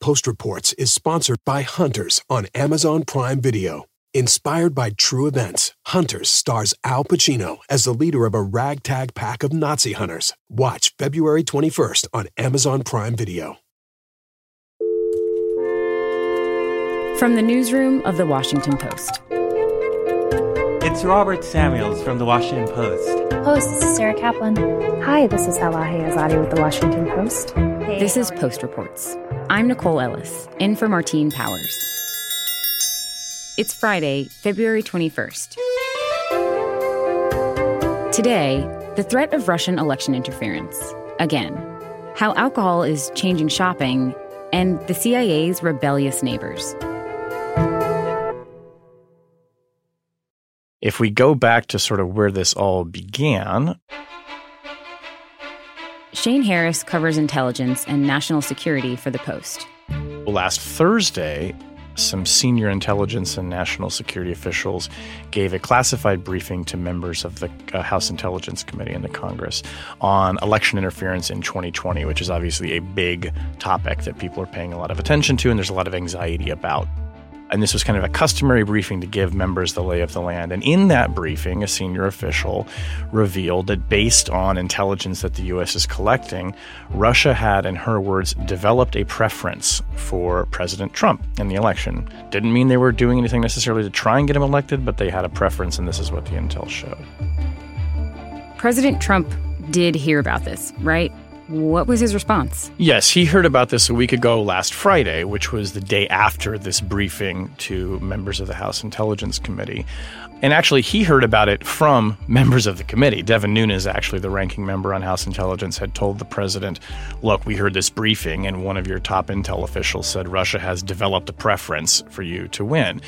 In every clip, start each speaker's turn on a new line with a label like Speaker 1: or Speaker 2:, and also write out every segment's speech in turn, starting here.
Speaker 1: Post Reports is sponsored by Hunters on Amazon Prime Video. Inspired by true events, Hunters stars Al Pacino as the leader of a ragtag pack of Nazi hunters. Watch February 21st on Amazon Prime Video.
Speaker 2: From the newsroom of The Washington Post.
Speaker 3: It's Robert Samuels from The Washington Post.
Speaker 4: Host, this is Sarah Kaplan.
Speaker 5: Hi, this is Elahe Izadi with The Washington Post.
Speaker 2: Hey, this is Post Reports. I'm Nicole Ellis, in for Martine Powers. It's Friday, February 21st. Today, the threat of Russian election interference. Again, how alcohol is changing shopping, and the CIA's rebellious neighbors.
Speaker 6: If we go back to sort of where this all began,
Speaker 2: Shane Harris covers intelligence and national security for The Post.
Speaker 6: Last Thursday, some senior intelligence and national security officials gave a classified briefing to members of the uh, House Intelligence Committee in the Congress on election interference in 2020, which is obviously a big topic that people are paying a lot of attention to and there's a lot of anxiety about. And this was kind of a customary briefing to give members the lay of the land. And in that briefing, a senior official revealed that based on intelligence that the U.S. is collecting, Russia had, in her words, developed a preference for President Trump in the election. Didn't mean they were doing anything necessarily to try and get him elected, but they had a preference, and this is what the intel showed.
Speaker 2: President Trump did hear about this, right? What was his response?
Speaker 6: Yes, he heard about this a week ago last Friday, which was the day after this briefing to members of the House Intelligence Committee. And actually, he heard about it from members of the committee. Devin Nunes, actually the ranking member on House Intelligence, had told the president, Look, we heard this briefing, and one of your top intel officials said Russia has developed a preference for you to win.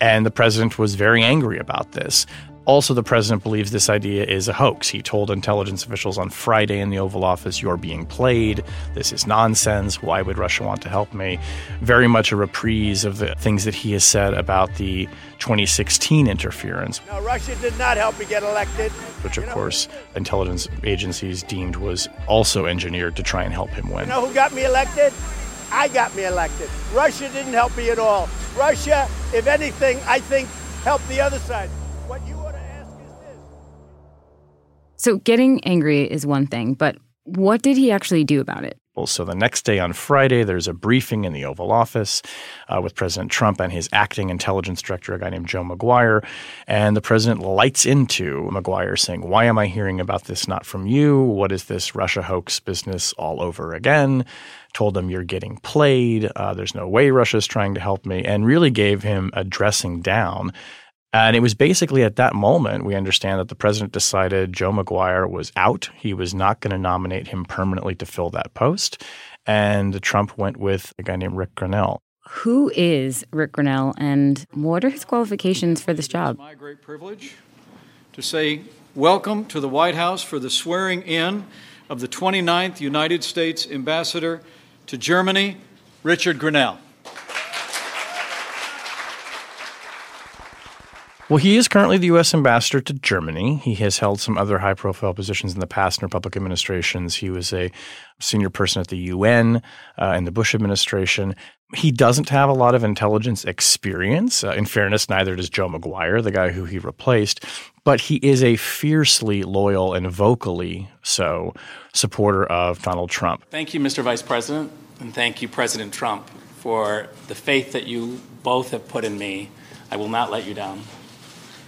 Speaker 6: And the president was very angry about this. Also, the president believes this idea is a hoax. He told intelligence officials on Friday in the Oval Office, You're being played. This is nonsense. Why would Russia want to help me? Very much a reprise of the things that he has said about the 2016 interference.
Speaker 7: No, Russia did not help me get elected.
Speaker 6: Which, of course, intelligence agencies deemed was also engineered to try and help him win.
Speaker 7: You know who got me elected? I got me elected. Russia didn't help me at all. Russia, if anything, I think helped the other side.
Speaker 2: So getting angry is one thing, but what did he actually do about it?
Speaker 6: Well, so the next day on Friday, there's a briefing in the Oval Office uh, with President Trump and his acting intelligence director, a guy named Joe Maguire. And the president lights into Maguire saying, Why am I hearing about this not from you? What is this Russia hoax business all over again? Told him, You're getting played. Uh, there's no way Russia's trying to help me. And really gave him a dressing down and it was basically at that moment we understand that the president decided Joe Maguire was out. He was not going to nominate him permanently to fill that post. And Trump went with a guy named Rick Grenell.
Speaker 2: Who is Rick Grenell and what are his qualifications for this job?
Speaker 8: It's my great privilege to say welcome to the White House for the swearing in of the 29th United States Ambassador to Germany, Richard Grenell.
Speaker 6: Well, he is currently the U.S. ambassador to Germany. He has held some other high profile positions in the past in Republican administrations. He was a senior person at the UN uh, in the Bush administration. He doesn't have a lot of intelligence experience. Uh, in fairness, neither does Joe Maguire, the guy who he replaced. But he is a fiercely loyal and vocally so supporter of Donald Trump.
Speaker 9: Thank you, Mr. Vice President, and thank you, President Trump, for the faith that you both have put in me. I will not let you down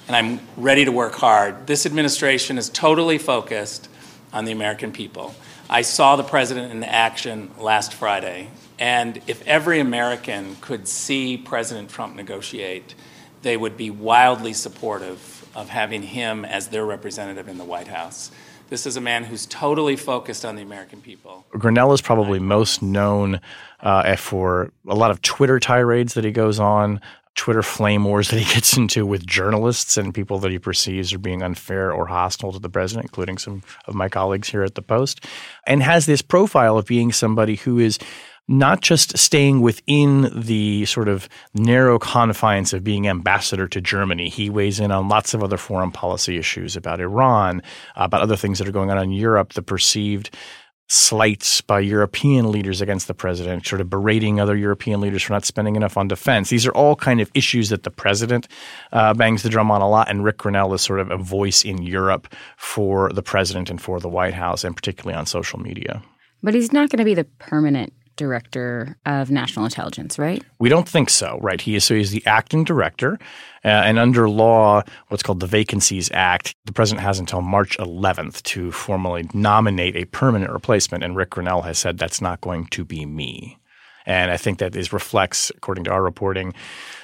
Speaker 9: and I'm ready to work hard. This administration is totally focused on the American people. I saw the president in action last Friday, and if every American could see President Trump negotiate, they would be wildly supportive of having him as their representative in the White House. This is a man who's totally focused on the American people.
Speaker 6: Grenell is probably most known uh, for a lot of Twitter tirades that he goes on, Twitter flame wars that he gets into with journalists and people that he perceives are being unfair or hostile to the president, including some of my colleagues here at the Post, and has this profile of being somebody who is not just staying within the sort of narrow confines of being ambassador to Germany. He weighs in on lots of other foreign policy issues about Iran, about other things that are going on in Europe, the perceived slights by European leaders against the president, sort of berating other European leaders for not spending enough on defense. These are all kind of issues that the president uh, bangs the drum on a lot, and Rick Grenell is sort of a voice in Europe for the president and for the White House, and particularly on social media.
Speaker 2: But he's not going to be the permanent director of national intelligence, right?
Speaker 6: We don't think so, right? He is so he's the acting director, uh, and under law, what's called the Vacancies Act, the president has until March 11th to formally nominate a permanent replacement. And Rick Grenell has said that's not going to be me. And I think that is reflects, according to our reporting,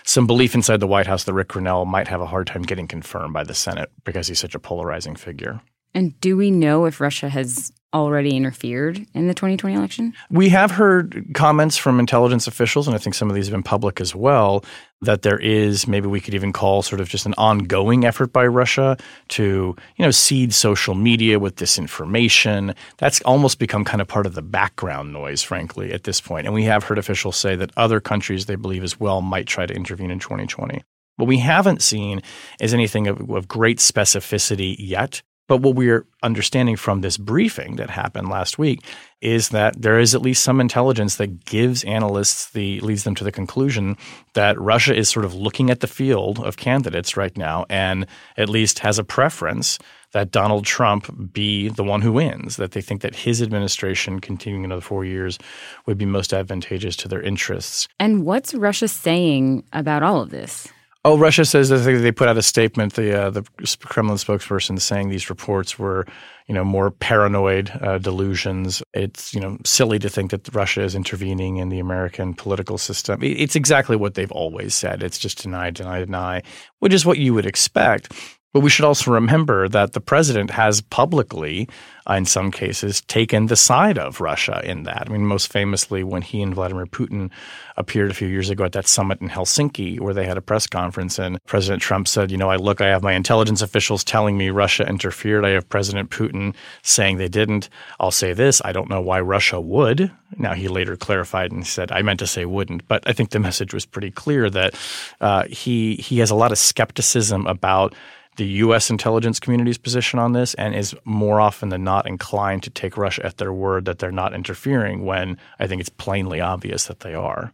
Speaker 6: some belief inside the White House that Rick Grenell might have a hard time getting confirmed by the Senate because he's such a polarizing figure.
Speaker 2: And do we know if Russia has already interfered in the 2020 election?
Speaker 6: We have heard comments from intelligence officials, and I think some of these have been public as well, that there is maybe we could even call sort of just an ongoing effort by Russia to, you know, seed social media with disinformation. That's almost become kind of part of the background noise, frankly, at this point. And we have heard officials say that other countries they believe as well might try to intervene in 2020. What we haven't seen is anything of, of great specificity yet. But what we're understanding from this briefing that happened last week is that there is at least some intelligence that gives analysts the leads them to the conclusion that Russia is sort of looking at the field of candidates right now and at least has a preference that Donald Trump be the one who wins, that they think that his administration continuing another four years would be most advantageous to their interests.
Speaker 2: And what's Russia saying about all of this?
Speaker 6: Oh, Russia says they put out a statement. The uh, the Kremlin spokesperson saying these reports were, you know, more paranoid uh, delusions. It's you know silly to think that Russia is intervening in the American political system. It's exactly what they've always said. It's just deny, deny, deny, which is what you would expect. But we should also remember that the president has publicly, uh, in some cases, taken the side of Russia in that. I mean, most famously, when he and Vladimir Putin appeared a few years ago at that summit in Helsinki, where they had a press conference, and President Trump said, You know, I look, I have my intelligence officials telling me Russia interfered. I have President Putin saying they didn't. I'll say this I don't know why Russia would. Now, he later clarified and said, I meant to say wouldn't. But I think the message was pretty clear that uh, he, he has a lot of skepticism about the U.S. intelligence community's position on this and is more often than not inclined to take Russia at their word that they're not interfering when I think it's plainly obvious that they are.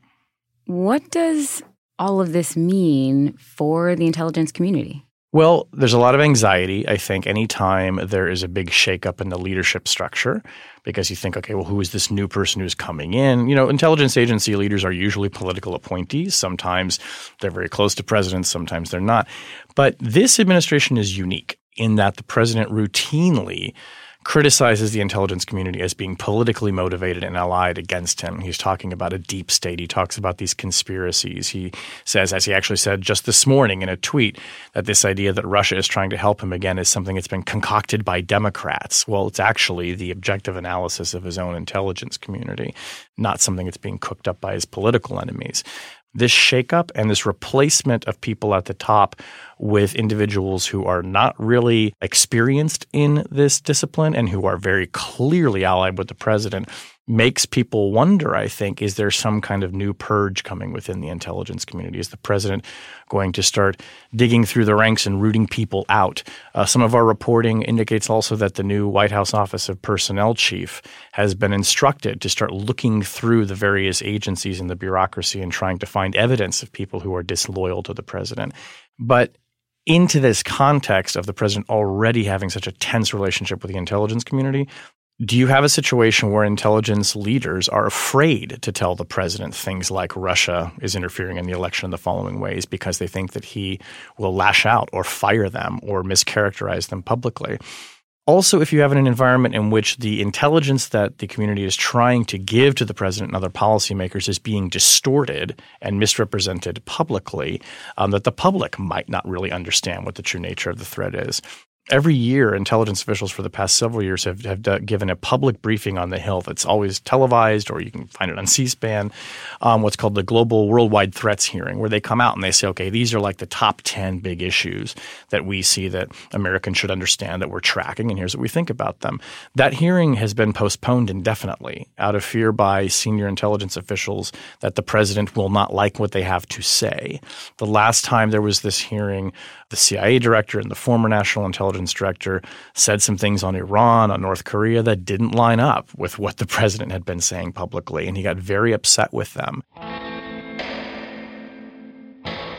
Speaker 2: What does all of this mean for the intelligence community?
Speaker 6: Well, there's a lot of anxiety, I think, anytime there is a big shakeup in the leadership structure because you think, okay, well, who is this new person who's coming in? You know, intelligence agency leaders are usually political appointees. Sometimes they're very close to presidents, sometimes they're not. But this administration is unique in that the president routinely criticizes the intelligence community as being politically motivated and allied against him. He's talking about a deep state. He talks about these conspiracies. He says, as he actually said just this morning in a tweet, that this idea that Russia is trying to help him again is something that's been concocted by Democrats. Well, it's actually the objective analysis of his own intelligence community, not something that's being cooked up by his political enemies this shakeup and this replacement of people at the top with individuals who are not really experienced in this discipline and who are very clearly allied with the president makes people wonder, I think, is there some kind of new purge coming within the intelligence community? Is the president going to start digging through the ranks and rooting people out? Uh, some of our reporting indicates also that the new White House Office of Personnel Chief has been instructed to start looking through the various agencies in the bureaucracy and trying to find evidence of people who are disloyal to the president. But into this context of the president already having such a tense relationship with the intelligence community, do you have a situation where intelligence leaders are afraid to tell the president things like Russia is interfering in the election in the following ways because they think that he will lash out or fire them or mischaracterize them publicly? Also, if you have an environment in which the intelligence that the community is trying to give to the president and other policymakers is being distorted and misrepresented publicly, um, that the public might not really understand what the true nature of the threat is every year, intelligence officials for the past several years have, have given a public briefing on the Hill that's always televised, or you can find it on C SPAN, um, what's called the Global Worldwide Threats Hearing, where they come out and they say, okay, these are like the top 10 big issues that we see that Americans should understand that we're tracking, and here's what we think about them. That hearing has been postponed indefinitely out of fear by senior intelligence officials that the president will not like what they have to say. The last time there was this hearing, the CIA director and the former national intelligence director said some things on Iran, on North Korea that didn't line up with what the president had been saying publicly, and he got very upset with them.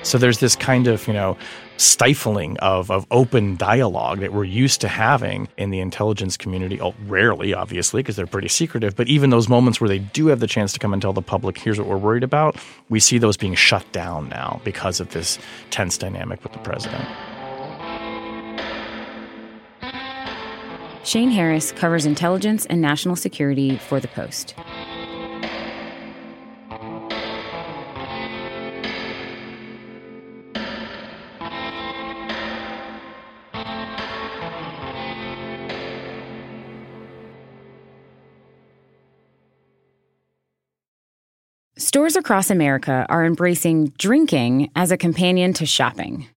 Speaker 6: So there's this kind of, you know, stifling of, of open dialogue that we're used to having in the intelligence community. Oh, rarely, obviously, because they're pretty secretive. But even those moments where they do have the chance to come and tell the public, here's what we're worried about, we see those being shut down now because of this tense dynamic with the president.
Speaker 2: Shane Harris covers intelligence and national security for The Post. Across America are embracing drinking as a companion to shopping.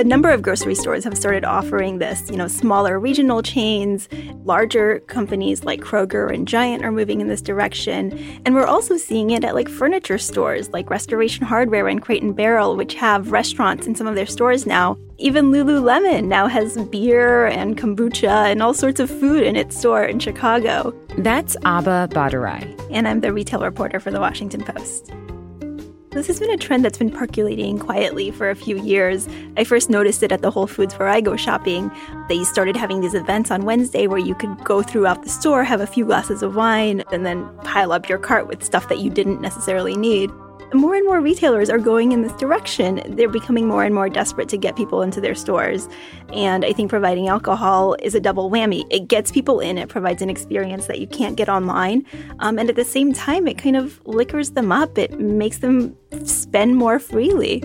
Speaker 4: A number of grocery stores have started offering this. You know, smaller regional chains, larger companies like Kroger and Giant are moving in this direction. And we're also seeing it at like furniture stores like Restoration Hardware and Crate and Barrel, which have restaurants in some of their stores now. Even Lululemon now has beer and kombucha and all sorts of food in its store in Chicago.
Speaker 2: That's Abha Bhattarai.
Speaker 4: And I'm the retail reporter for The Washington Post. This has been a trend that's been percolating quietly for a few years. I first noticed it at the Whole Foods where I go shopping. They started having these events on Wednesday where you could go throughout the store, have a few glasses of wine, and then pile up your cart with stuff that you didn't necessarily need more and more retailers are going in this direction. They're becoming more and more desperate to get people into their stores. And I think providing alcohol is a double whammy. It gets people in, it provides an experience that you can't get online. Um, and at the same time, it kind of liquors them up, it makes them spend more freely.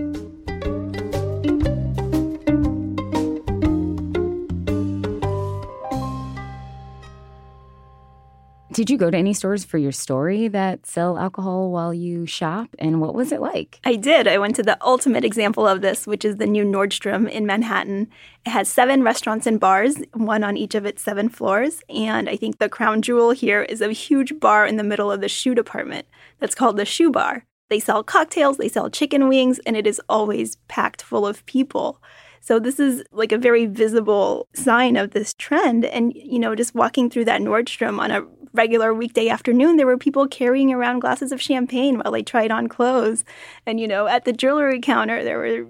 Speaker 2: Did you go to any stores for your story that sell alcohol while you shop? And what was it like?
Speaker 4: I did. I went to the ultimate example of this, which is the new Nordstrom in Manhattan. It has seven restaurants and bars, one on each of its seven floors. And I think the crown jewel here is a huge bar in the middle of the shoe department that's called the Shoe Bar. They sell cocktails, they sell chicken wings, and it is always packed full of people. So this is like a very visible sign of this trend. And, you know, just walking through that Nordstrom on a regular weekday afternoon, there were people carrying around glasses of champagne while they tried on clothes. And, you know, at the jewelry counter, there were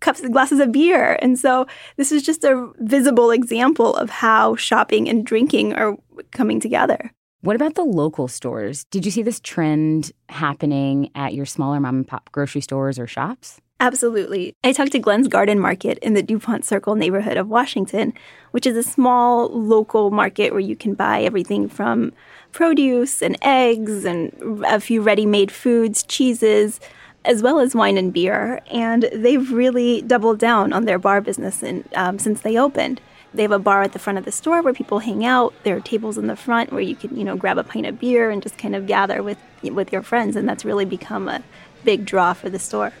Speaker 4: cups and glasses of beer. And so this is just a visible example of how shopping and drinking are coming together.
Speaker 2: What about the local stores? Did you see this trend happening at your smaller mom and pop grocery stores or shops?
Speaker 4: Absolutely. I talked to Glenn's Garden Market in the DuPont Circle neighborhood of Washington, which is a small local market where you can buy everything from produce and eggs and a few ready made foods, cheeses, as well as wine and beer. And they've really doubled down on their bar business in, um, since they opened. They have a bar at the front of the store where people hang out. There are tables in the front where you can, you know, grab a pint of beer and just kind of gather with with your friends, and that's really become a big draw for the store.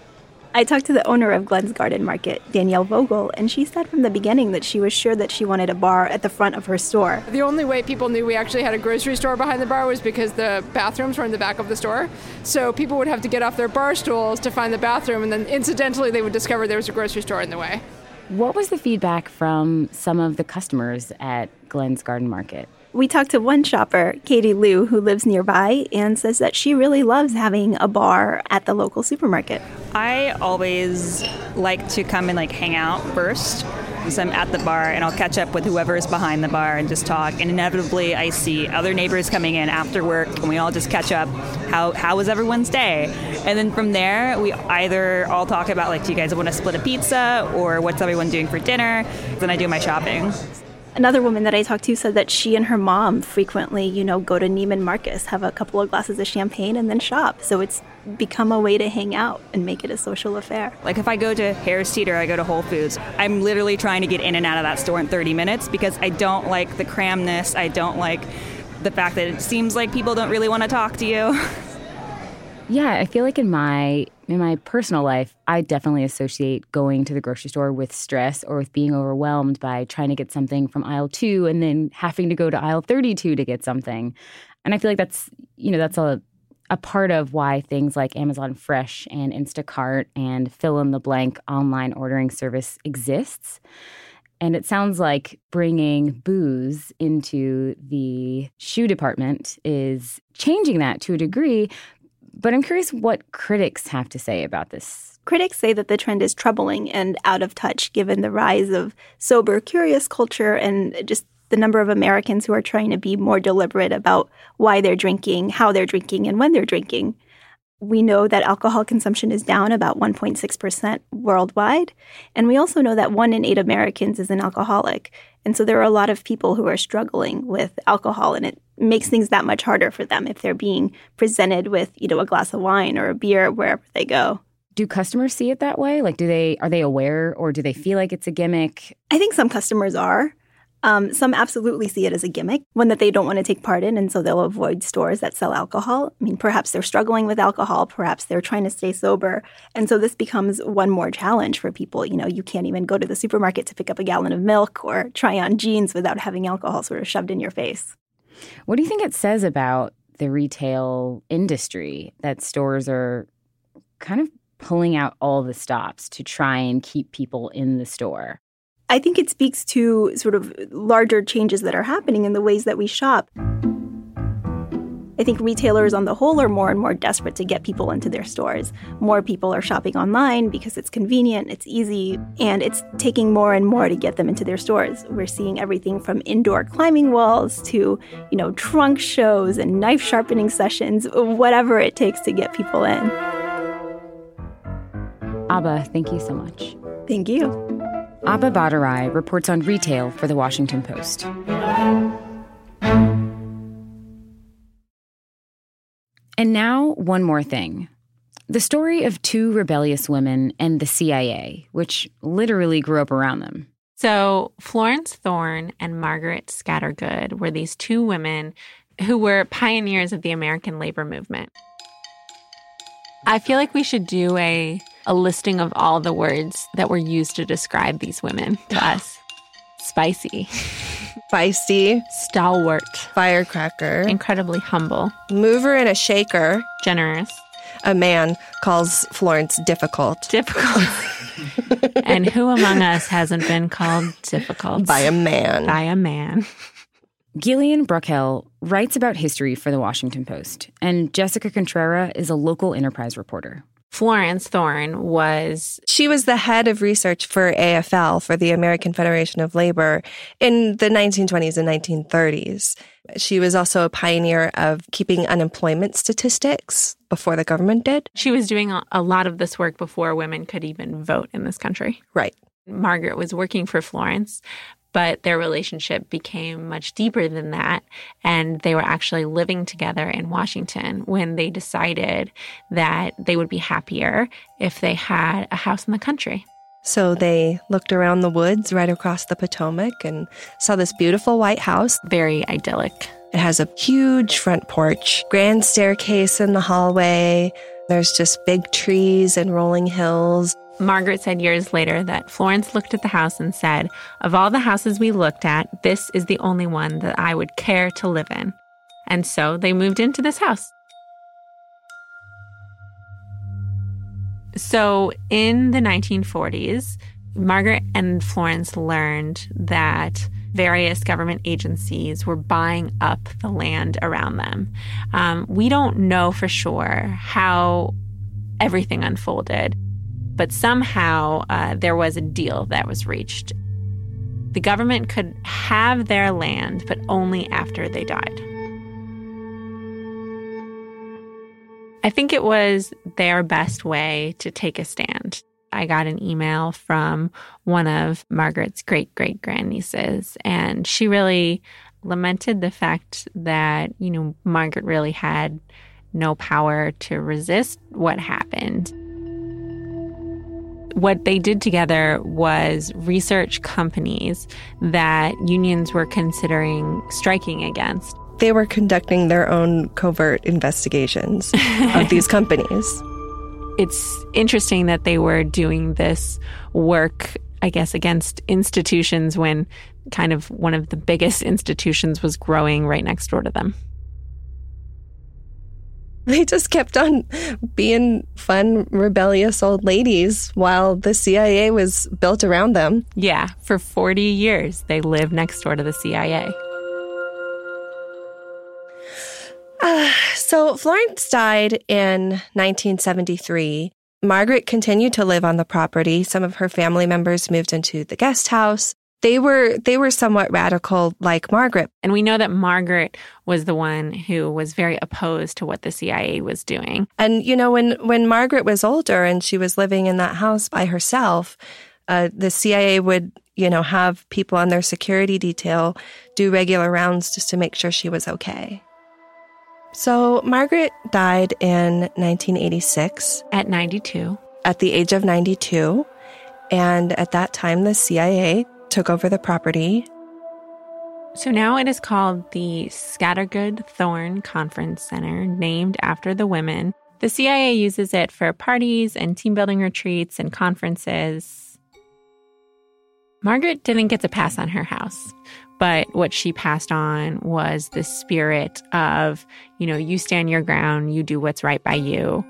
Speaker 4: I talked to the owner of Glenn's Garden Market, Danielle Vogel, and she said from the beginning that she was sure that she wanted a bar at the front of her store.
Speaker 10: The only way people knew we actually had a grocery store behind the bar was because the bathrooms were in the back of the store. So people would have to get off their bar stools to find the bathroom, and then incidentally, they would discover there was a grocery store in the way.
Speaker 2: What was the feedback from some of the customers at Glenn's Garden Market?
Speaker 4: We talked to one shopper, Katie Liu, who lives nearby and says that she really loves having a bar at the local supermarket.
Speaker 11: I always like to come and like hang out first. So I'm at the bar and I'll catch up with whoever is behind the bar and just talk. And inevitably, I see other neighbors coming in after work, and we all just catch up. How how was everyone's day? And then from there, we either all talk about like, do you guys want to split a pizza or what's everyone doing for dinner? Then I do my shopping.
Speaker 4: Another woman that I talked to said that she and her mom frequently, you know, go to Neiman Marcus, have a couple of glasses of champagne, and then shop. So it's become a way to hang out and make it a social affair.
Speaker 11: Like if I go to Harris Teeter, I go to Whole Foods, I'm literally trying to get in and out of that store in 30 minutes because I don't like the cramness. I don't like the fact that it seems like people don't really want to talk to you.
Speaker 2: Yeah, I feel like in my in my personal life, I definitely associate going to the grocery store with stress or with being overwhelmed by trying to get something from aisle 2 and then having to go to aisle 32 to get something. And I feel like that's, you know, that's a a part of why things like Amazon Fresh and Instacart and fill in the blank online ordering service exists. And it sounds like bringing booze into the shoe department is changing that to a degree. But I'm curious what critics have to say about this.
Speaker 4: Critics say that the trend is troubling and out of touch given the rise of sober, curious culture and just the number of Americans who are trying to be more deliberate about why they're drinking, how they're drinking, and when they're drinking. We know that alcohol consumption is down about 1.6% worldwide. And we also know that one in eight Americans is an alcoholic. And so there are a lot of people who are struggling with alcohol, and it makes things that much harder for them if they're being presented with, you know, a glass of wine or a beer wherever they go.
Speaker 2: Do customers see it that way? Like, do they are they aware, or do they feel like it's a gimmick?
Speaker 4: I think some customers are. Um, some absolutely see it as a gimmick, one that they don't want to take part in, and so they'll avoid stores that sell alcohol. I mean, perhaps they're struggling with alcohol, perhaps they're trying to stay sober. And so this becomes one more challenge for people. You know, you can't even go to the supermarket to pick up a gallon of milk or try on jeans without having alcohol sort of shoved in your face.
Speaker 2: What do you think it says about the retail industry that stores are kind of pulling out all the stops to try and keep people in the store?
Speaker 4: I think it speaks to sort of larger changes that are happening in the ways that we shop. I think retailers on the whole are more and more desperate to get people into their stores. More people are shopping online because it's convenient, it's easy, and it's taking more and more to get them into their stores. We're seeing everything from indoor climbing walls to, you know, trunk shows and knife sharpening sessions, whatever it takes to get people in.
Speaker 2: Abha, thank you so much.
Speaker 4: Thank you.
Speaker 2: Abha Bhattarai reports on retail for the Washington Post. And now, one more thing. The story of two rebellious women and the CIA, which literally grew up around them.
Speaker 12: So, Florence Thorne and Margaret Scattergood were these two women who were pioneers of the American labor movement. I feel like we should do a a listing of all the words that were used to describe these women to us. Spicy.
Speaker 13: Feisty.
Speaker 12: Stalwart.
Speaker 13: Firecracker.
Speaker 12: Incredibly humble.
Speaker 13: Mover and a shaker.
Speaker 12: Generous.
Speaker 13: A man calls Florence difficult.
Speaker 12: Difficult. and who among us hasn't been called difficult?
Speaker 13: By a man.
Speaker 12: By a man.
Speaker 2: Gillian Brockell writes about history for the Washington Post, and Jessica Contrera is a local enterprise reporter.
Speaker 12: Florence Thorne was.
Speaker 13: She was the head of research for AFL, for the American Federation of Labor, in the 1920s and 1930s. She was also a pioneer of keeping unemployment statistics before the government did.
Speaker 12: She was doing a lot of this work before women could even vote in this country.
Speaker 13: Right.
Speaker 12: Margaret was working for Florence, but their relationship became much deeper than that. And they were actually living together in Washington when they decided that they would be happier if they had a house in the country.
Speaker 13: So they looked around the woods right across the Potomac and saw this beautiful white house.
Speaker 12: Very idyllic.
Speaker 13: It has a huge front porch, grand staircase in the hallway. There's just big trees and rolling hills.
Speaker 12: Margaret said years later that Florence looked at the house and said, Of all the houses we looked at, this is the only one that I would care to live in. And so they moved into this house. So in the 1940s, Margaret and Florence learned that various government agencies were buying up the land around them. Um, we don't know for sure how everything unfolded but somehow uh, there was a deal that was reached. The government could have their land, but only after they died. I think it was their best way to take a stand. I got an email from one of Margaret's great great grandnieces, and she really lamented the fact that, you know, Margaret really had no power to resist what happened. What they did together was research companies that unions were considering striking against.
Speaker 13: They were conducting their own covert investigations of these companies.
Speaker 12: It's interesting that they were doing this work, I guess, against institutions when kind of one of the biggest institutions was growing right next door to them.
Speaker 13: They just kept on being fun, rebellious old ladies while the CIA was built around them.
Speaker 12: Yeah, for 40 years, they lived next door to the CIA.
Speaker 13: Uh, so Florence died in 1973. Margaret continued to live on the property. Some of her family members moved into the guest house. They were they were somewhat radical like Margaret.
Speaker 12: And we know that Margaret was the one who was very opposed to what the CIA was doing.
Speaker 13: And you know when when Margaret was older and she was living in that house by herself, uh, the CIA would you know have people on their security detail do regular rounds just to make sure she was okay. So, Margaret died in 1986.
Speaker 12: At 92.
Speaker 13: At the age of 92. And at that time, the CIA took over the property.
Speaker 12: So now it is called the Scattergood Thorne Conference Center, named after the women. The CIA uses it for parties and team building retreats and conferences. Margaret didn't get to pass on her house. But what she passed on was the spirit of, you know, you stand your ground, you do what's right by you.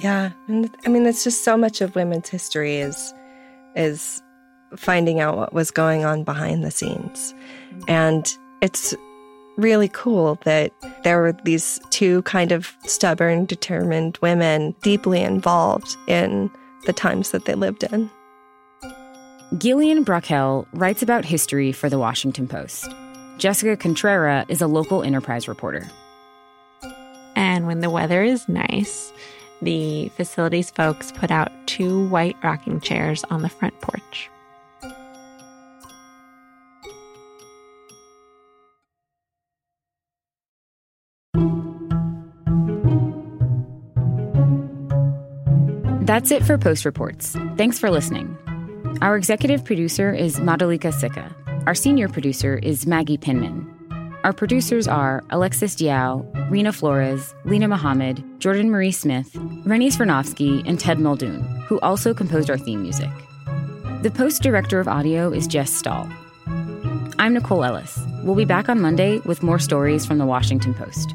Speaker 13: Yeah. And I mean, it's just so much of women's history is, is finding out what was going on behind the scenes. And it's really cool that there were these two kind of stubborn, determined women deeply involved in the times that they lived in.
Speaker 2: Gillian Brockell writes about history for the Washington Post. Jessica Contrera is a local enterprise reporter.
Speaker 12: And when the weather is nice, the facilities folks put out two white rocking chairs on the front porch.
Speaker 2: That's it for Post Reports. Thanks for listening. Our executive producer is Madhulika Sikka. Our senior producer is Maggie Penman. Our producers are Alexis Diao, Rena Flores, Lena Mohammed, Jordan Marie Smith, Rennie Svirnovskiy, and Ted Muldoon, who also composed our theme music. The Post Director of Audio is Jess Stahl. I'm Nicole Ellis. We'll be back on Monday with more stories from the Washington Post.